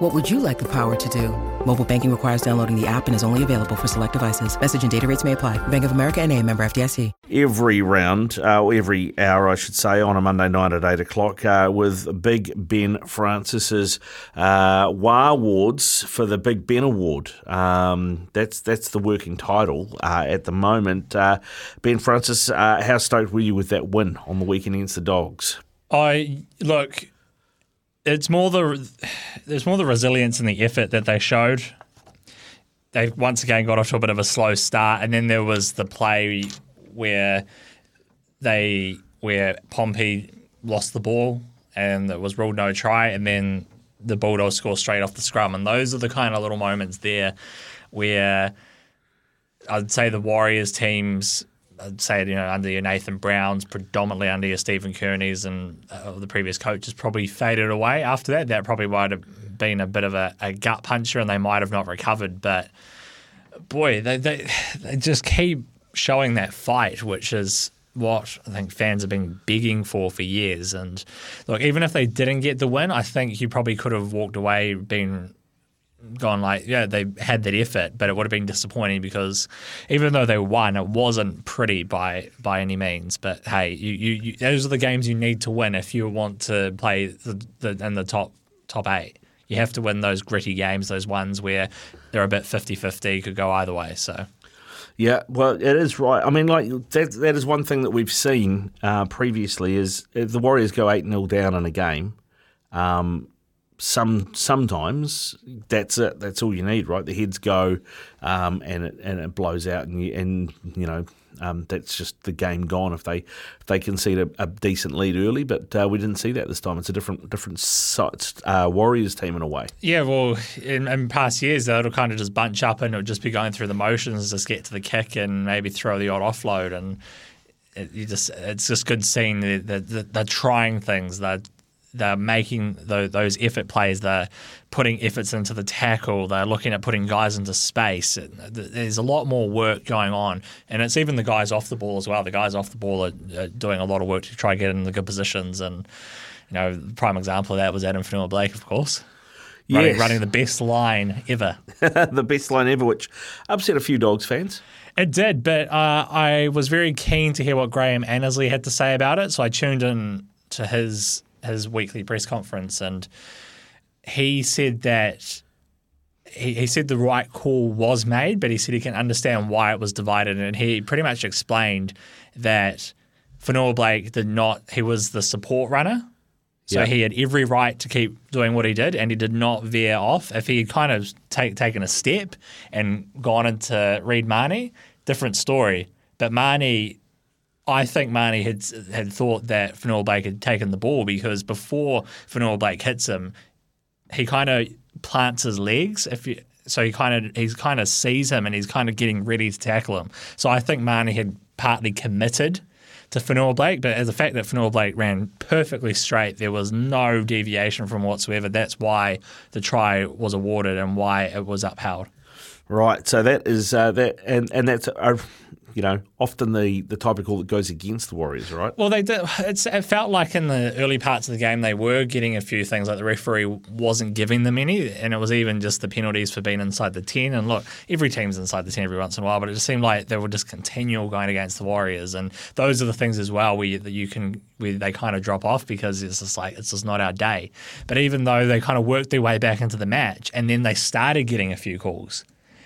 What would you like the power to do? Mobile banking requires downloading the app and is only available for select devices. Message and data rates may apply. Bank of America and a member FDIC. Every round, uh, or every hour, I should say, on a Monday night at 8 o'clock uh, with Big Ben Francis's uh, Wah-Wards for the Big Ben Award. Um, that's that's the working title uh, at the moment. Uh, ben Francis, uh, how stoked were you with that win on the weekend against the Dogs? I look. It's more the there's more the resilience and the effort that they showed. They once again got off to a bit of a slow start, and then there was the play where they where Pompey lost the ball and it was ruled no try, and then the Bulldogs score straight off the scrum, and those are the kind of little moments there where I'd say the Warriors teams Say you know under your Nathan Browns, predominantly under your Stephen Kearney's and uh, the previous coaches probably faded away after that. That probably might have been a bit of a, a gut puncher, and they might have not recovered. But boy, they, they they just keep showing that fight, which is what I think fans have been begging for for years. And look, even if they didn't get the win, I think you probably could have walked away being gone like, yeah, they had that effort, but it would have been disappointing because even though they won, it wasn't pretty by by any means. But hey, you, you, you those are the games you need to win if you want to play the, the, in the top top eight. You have to win those gritty games, those ones where they're a bit 50-50, could go either way. So. Yeah, well, it is right. I mean, like that, that is one thing that we've seen uh, previously is if the Warriors go 8 0 down in a game, um, some sometimes that's it. That's all you need, right? The heads go, um, and it and it blows out, and you, and you know um, that's just the game gone if they if they concede a, a decent lead early. But uh, we didn't see that this time. It's a different different uh, Warriors team in a way. Yeah, well, in, in past years it'll kind of just bunch up and it'll just be going through the motions, just get to the kick and maybe throw the odd offload and. It, you just it's just good seeing the, the, the, the trying things. They're they're making those effort plays. They're putting efforts into the tackle. They're looking at putting guys into space. There's a lot more work going on, and it's even the guys off the ball as well. The guys off the ball are doing a lot of work to try to get in the good positions. And you know, the prime example of that was Adam Fonua-Blake, of course. Running, running the best line ever. the best line ever, which upset a few Dogs fans. It did, but uh, I was very keen to hear what Graham Annesley had to say about it, so I tuned in to his his weekly press conference, and he said that he, he said the right call was made, but he said he can understand why it was divided, and he pretty much explained that Fonua-Blake did not. He was the support runner. So he had every right to keep doing what he did, and he did not veer off. If he had kind of take, taken a step and gone into Reed Mahoney, different story. But Mahoney I think Mahoney had had thought that Fonua-Blake had taken the ball because before Fonua-Blake hits him, he kind of plants his legs. If you, so, he kind of he's kind of sees him and he's kind of getting ready to tackle him. So I think Mahoney had partly committed to Fonua-Blake, but as the fact that Fonua-Blake ran perfectly straight, there was no deviation from whatsoever. That's why the try was awarded and why it was upheld. Right. So that is uh, that, and and that's. Uh, you know, often the, the type of call that goes against the Warriors, right? Well, they did. It felt like in the early parts of the game they were getting a few things, like the referee wasn't giving them any, and it was even just the penalties for being inside the ten. And look, every team's inside the ten every once in a while, but it just seemed like they were just continual going against the Warriors, and those are the things as well where you, that you can where they kind of drop off because it's just like it's just not our day. But even though they kind of worked their way back into the match, and then they started getting a few calls,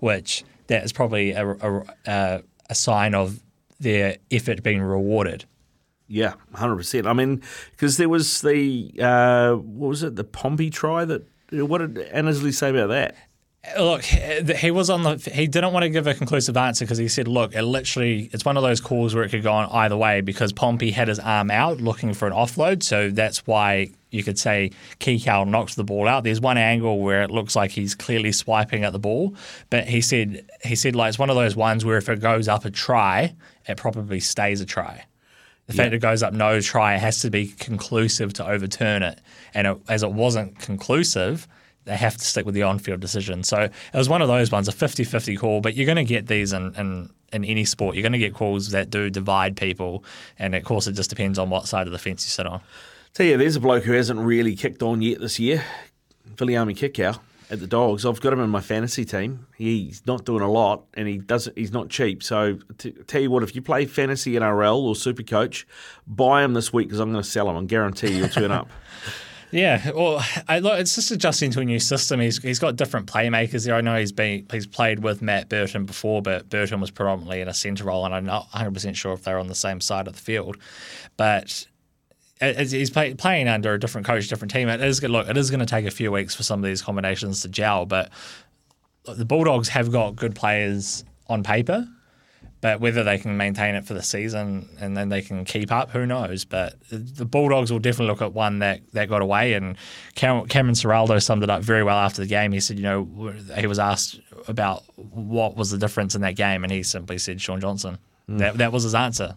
which that is probably a, a, a a sign of their effort being rewarded. Yeah, hundred percent. I mean, because there was the uh, what was it, the Pompey try that. What did Annesley say about that? Look, he was on the. He didn't want to give a conclusive answer because he said, "Look, it literally, it's one of those calls where it could go on either way because Pompey had his arm out looking for an offload, so that's why you could say Kikau knocks the ball out. There's one angle where it looks like he's clearly swiping at the ball, but he said he said like it's one of those ones where if it goes up a try, it probably stays a try. The fact it goes up no try it has to be conclusive to overturn it. And it, as it wasn't conclusive, they have to stick with the on field decision. So it was one of those ones, a 50 50 call, but you're going to get these in, in, in any sport. You're going to get calls that do divide people. And of course, it just depends on what side of the fence you sit on. Tell you, there's a bloke who hasn't really kicked on yet this year, Viliami Kikau at the Dogs. I've got him in my fantasy team. He's not doing a lot, and he doesn't. He's not cheap. So t- tell you what, if you play fantasy NRL or Super Coach, buy him this week because I'm going to sell him. I guarantee you'll turn up. Yeah, well, I, look, it's just adjusting to a new system. He's he's got different playmakers there. I know he's been he's played with Matt Burton before, but Burton was predominantly in a centre role, and I'm not 100 percent sure if they're on the same side of the field. But as he's play, playing under a different coach, different team. It is look, it is going to take a few weeks for some of these combinations to gel. But the Bulldogs have got good players on paper, but whether they can maintain it for the season and then they can keep up, who knows? But the Bulldogs will definitely look at one that, that got away. And Cameron Ciraldo summed it up very well after the game. He said, you know, he was asked about what was the difference in that game, and he simply said Shaun Johnson. Mm. That that was his answer.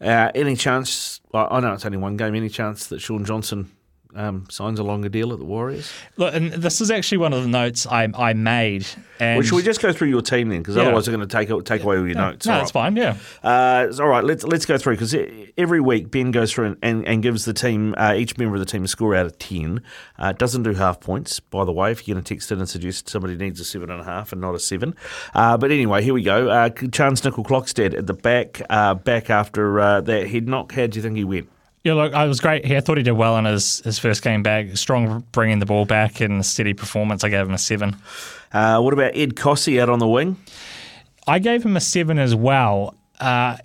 Uh, any chance? I know it's only one game. Any chance that Shaun Johnson um, signs a longer deal at the Warriors. Look, and this is actually one of the notes I, I made. And well, should we just go through your team then? Because yeah. otherwise, they're going to take take away all your no, notes. No, that's fine. Yeah. Uh, all right. Let's let's go through because every week Ben goes through and, and, and gives the team uh, each member of the team a score out of ten. Uh, doesn't do half points, by the way. If you're going to text in and suggest somebody needs a seven and a half and not a seven, uh, but anyway, here we go. Uh, Charnze Nicoll-Klokstad at the back, uh, back after uh, that head knock. How do you think he went? Yeah, look, I was great. He, I thought he did well in his, his first game back. Strong bringing the ball back and a steady performance. I gave him a seven. Uh, what about Ed Kosi out on the wing? I gave him a seven as well. Uh,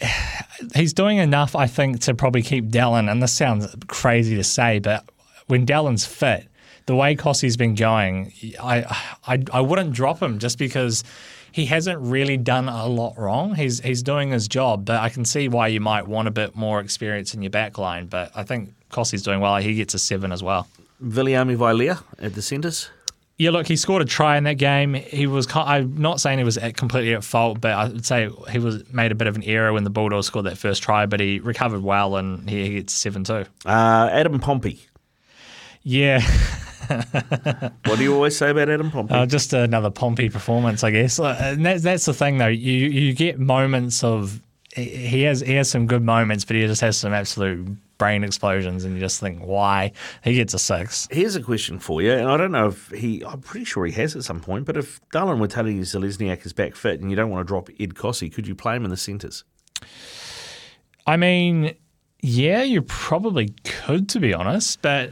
he's doing enough, I think, to probably keep Dallin. And this sounds crazy to say, but when Dallin's fit, the way Kosi's been going, I, I I wouldn't drop him just because he hasn't really done a lot wrong. He's he's doing his job, but I can see why you might want a bit more experience in your back line. But I think Kosi's doing well. He gets a seven as well. Viliami Vailea at the centres. Yeah, look, he scored a try in that game. He was. I'm not saying he was completely at fault, but I would say he was made a bit of an error when the Bulldogs scored that first try. But he recovered well, and he gets seven too. Uh, Adam Pompey. Yeah. what do you always say about Adam Pompey? Uh, just another Pompey performance, I guess. And that's, that's the thing, though. You you get moments of he has he has some good moments, but he just has some absolute brain explosions, and you just think, why? He gets a six. Here's a question for you, and I don't know if he. I'm pretty sure he has at some point, but if Dallin Watene-Zelezniak is back fit, and you don't want to drop Ed Kosi, could you play him in the centres? I mean, yeah, you probably could, to be honest, but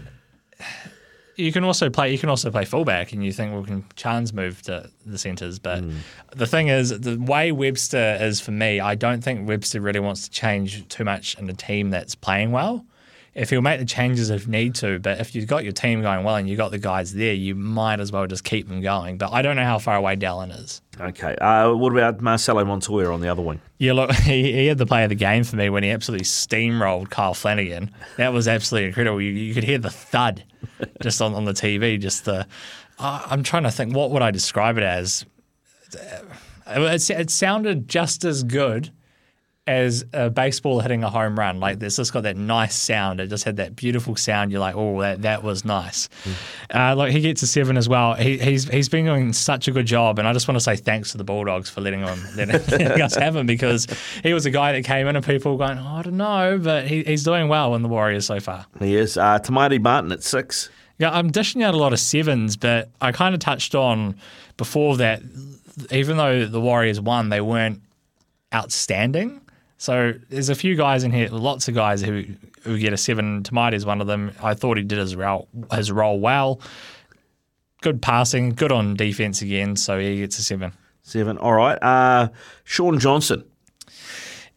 you can also play. You can also play fullback, and you think, well, can Charnze move to the centres? But mm. the thing is, the way Webster is for me, I don't think Webster really wants to change too much in a team that's playing well if he'll make the changes if need to, but if you've got your team going well and you've got the guys there, you might as well just keep them going. But I don't know how far away Dallin is. Okay. Uh, what about Marcelo Montoya on the other wing? Yeah, look, he, he, had the play of the game for me when he absolutely steamrolled Kyle Flanagan. That was absolutely incredible. You, you could hear the thud just on, on the TV. Just the, uh, I'm trying to think, what would I describe it as? It, it sounded just as good as a baseball hitting a home run. Like this just got that nice sound. It just had that beautiful sound. You're like, oh, that, that was nice. Mm. Uh, like he gets a seven as well. He, he's he's been doing such a good job, and I just want to say thanks to the Bulldogs for letting him letting, us have him because he was a guy that came in and people were going, oh, I don't know, but he, he's doing well in the Warriors so far. He is. Uh, Te Martin at six. Yeah, I'm dishing out a lot of sevens, but I kind of touched on before that. Even though the Warriors won, they weren't outstanding. So there's a few guys in here, lots of guys who who get a seven. Te Maire is one of them. I thought he did his role his role well. Good passing, good on defense again. So he gets a seven. Seven. All right. Uh, Shaun Johnson.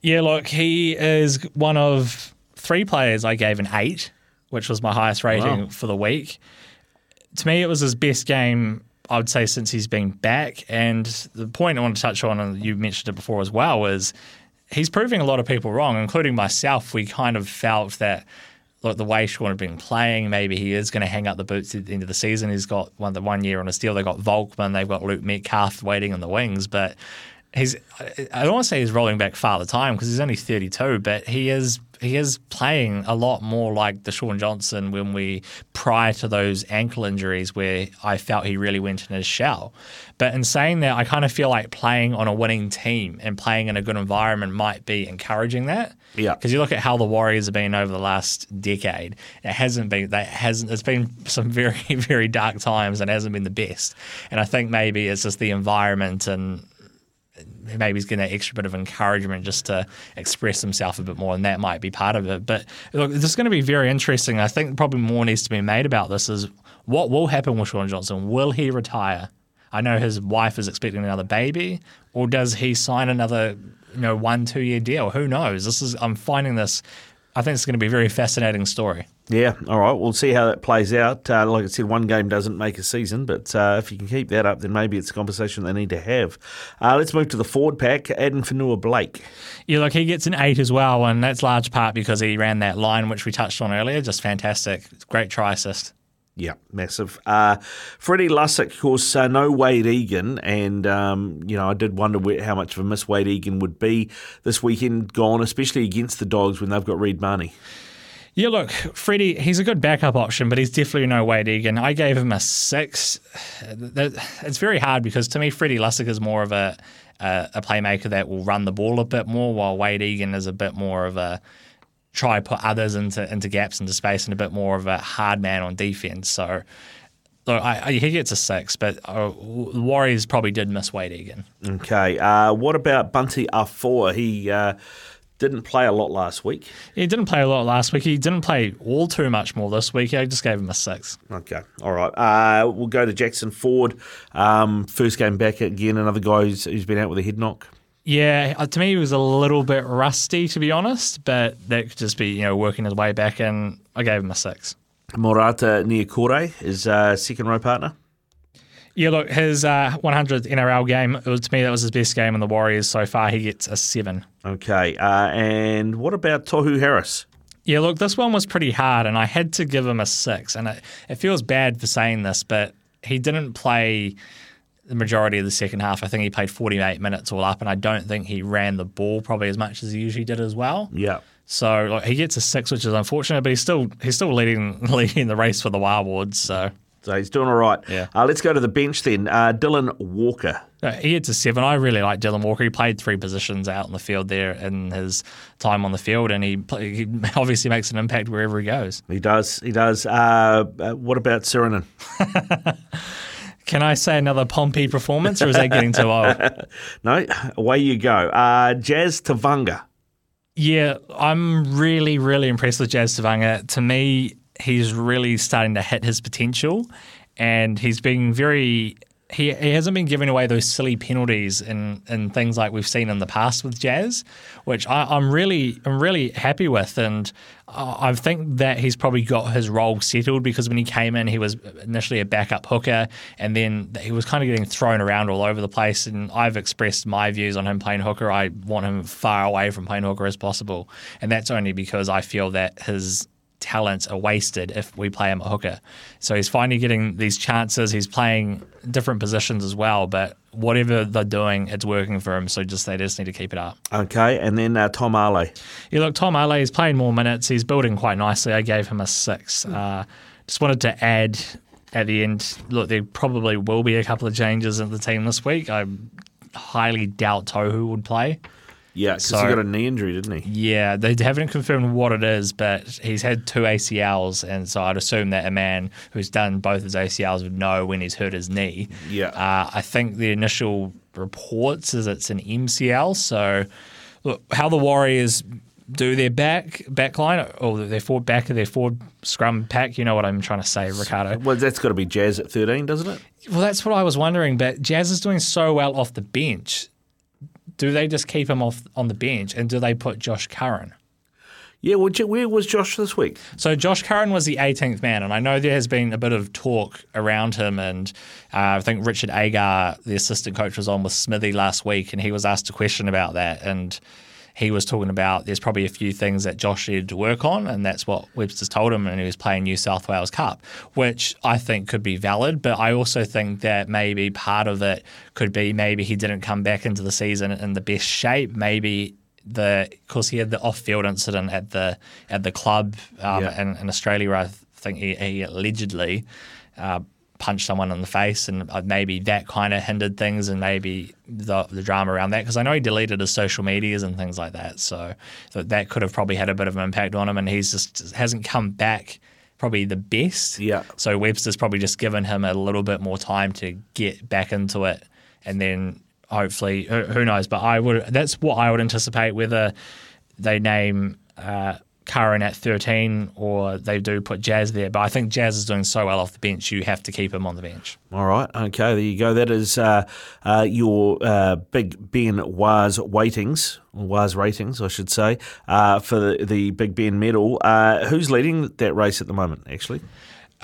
Yeah, look, he is one of three players I gave an eight, which was my highest rating wow. for the week. To me, it was his best game I would say since he's been back. And the point I want to touch on, and you mentioned it before as well, is he's proving a lot of people wrong, including myself. We kind of felt that look, the way Shaun had been playing, maybe he is going to hang up the boots at the end of the season. He's got one the one year on his deal. They've got Volkman, they've got Luke Metcalf waiting in the wings, but he's I don't want to say he's rolling back far the time because he's only 32, but he is he is playing a lot more like the Shaun Johnson when we prior to those ankle injuries where I felt he really went in his shell. But in saying that, I kind of feel like playing on a winning team and playing in a good environment might be encouraging that. Yeah. Because you look at how the Warriors have been over the last decade, it hasn't been that hasn't it's been some very, very dark times and hasn't been the best. And I think maybe it's just the environment and maybe he's getting that extra bit of encouragement just to express himself a bit more, and that might be part of it. But look, this is going to be very interesting. I think probably more needs to be made about this is what will happen with Shaun Johnson? Will he retire? I know his wife is expecting another baby, or does he sign another, you know, one two year deal? Who knows? This is I'm finding this. I think it's going to be a very fascinating story. Yeah, all right. We'll see how that plays out. Uh, like I said, one game doesn't make a season, but uh, if you can keep that up, then maybe it's a conversation they need to have. Uh, let's move to the forward pack. Addin Fonua Blake. Yeah, look, he gets an eight as well, and that's large part because he ran that line, which we touched on earlier. Just fantastic. Great try assist. Yeah, massive. Uh, Freddie Lussick, of course, uh, no Wade Egan, and um, you know I did wonder where, how much of a miss Wade Egan would be this weekend gone, especially against the Dogs when they've got Reed Mahoney. Yeah, look, Freddie, he's a good backup option, but he's definitely no Wade Egan. I gave him a six. It's very hard because to me, Freddie Lussick is more of a, a, a playmaker that will run the ball a bit more, while Wade Egan is a bit more of a try put others into into gaps into space and a bit more of a hard man on defense. So. Look, I, I, he gets a six, but uh, Warriors probably did miss Wade Egan. Okay. Uh, what about Bunty Afoa? He uh, didn't play a lot last week. He didn't play a lot last week. He didn't play all too much more this week. I just gave him a six. Okay, all right. Uh, we'll go to Jackson Ford. Um, first game back again. Another guy who's, who's been out with a head knock. Yeah, uh, to me he was a little bit rusty to be honest, but that could just be you know working his way back in. I gave him a six. Marata Niukore is uh, second row partner. Yeah, look, his uh, 100th NRL game, was, to me, that was his best game in the Warriors so far. He gets a seven. Okay. Uh, and what about Tohu Harris? Yeah, look, this one was pretty hard, and I had to give him a six. And it, it feels bad for saying this, but he didn't play the majority of the second half. I think he played 48 minutes all up, and I don't think he ran the ball probably as much as he usually did as well. Yeah. So like, he gets a six, which is unfortunate, but he's still he's still leading leading the race for the Wildwoods. So So he's doing all right. Yeah. Uh, let's go to the bench then. Uh, Dylan Walker. Uh, he gets a seven. I really like Dylan Walker. He played three positions out in the field there in his time on the field, and he, play, he obviously makes an impact wherever he goes. He does. He does. Uh, uh, what about Sirenen? Can I say another Pompey performance, or is that getting too old? No, away you go. Uh, Jazz Tevaga. Yeah, I'm really, really impressed with Jazz Tevaga. To me, he's really starting to hit his potential, and he's being very. He, he hasn't been giving away those silly penalties and, and things like we've seen in the past with Jazz, which I, I'm really I'm really happy with, and I I think that he's probably got his role settled because when he came in, he was initially a backup hooker, and then he was kind of getting thrown around all over the place. And I've expressed my views on him playing hooker. I want him far away from playing hooker as possible, and that's only because I feel that his talents are wasted if we play him at hooker. So he's finally getting these chances. He's playing different positions as well, but whatever they're doing, it's working for him. So just they just need to keep it up. Okay, and then uh, Tom Ale. Yeah, look, Tom Ale is playing more minutes. He's building quite nicely. I gave him a six. Uh, just wanted to add at the end. Look, there probably will be a couple of changes in the team this week. I highly doubt Tohu would play. Yeah, because So- he got a knee injury, didn't he? Yeah, they haven't confirmed what it is, but he's had two ACLs, and so I'd assume that a man who's done both his ACLs would know when he's hurt his knee. Yeah. Uh, I think the initial reports is it's an MCL. So, look, how the Warriors do their back back line or their forward back of their forward scrum pack, you know what I'm trying to say, Ricardo. Well, that's got to be Jazz at 13, doesn't it? Well, that's what I was wondering. But Jazz is doing so well off the bench. Do they just keep him off on the bench, and do they put Josh Curran? Yeah, well, where was Josh this week? So Josh Curran was the 18th man, and I know there has been a bit of talk around him. And uh, I think Richard Agar, the assistant coach, was on with Smithy last week, and he was asked a question about that. And he was talking about there's probably a few things that Josh needed to work on, and that's what Webster's told him, and he was playing New South Wales Cup, which I think could be valid. But I also think that maybe part of it could be maybe he didn't come back into the season in the best shape. Maybe the because he had the off-field incident at the at the club um, Yeah. in, in Australia. I think he, he allegedly. Uh, punched someone in the face, and uh, maybe that kind of hindered things, and maybe the, the drama around that. Because I know he deleted his social medias and things like that, so that that could have probably had a bit of an impact on him, and he's just hasn't come back probably the best. Yeah. So Webster's probably just given him a little bit more time to get back into it, and then hopefully, who, who knows? But I would that's what I would anticipate whether they name. Uh, Curran at 13 or they do put Jazz there. But I think Jazz is doing so well off the bench, you have to keep him on the bench. All right. Okay. There you go. That is uh, uh, your uh, Big Ben Waz weightings, or Waz ratings, I should say, uh, for the, the Big Ben medal. Uh, who's leading that race at the moment, actually?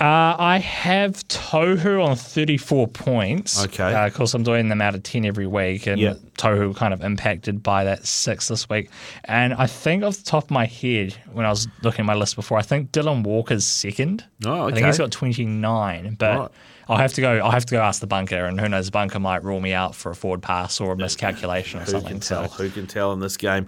Uh, I have Tohu on 34 points. Okay. Uh, of course, I'm doing them out of 10 every week, and Yeah. Tohu kind of impacted by that six this week. And I think off the top of my head, when I was looking at my list before, I think Dylan Walker's second. Oh, I think he's got 29, but. Right. I'll have to go. I'll have to go ask the bunker, and who knows, the bunker might rule me out for a forward pass or a miscalculation or Who something. can so- tell? Who can tell in this game?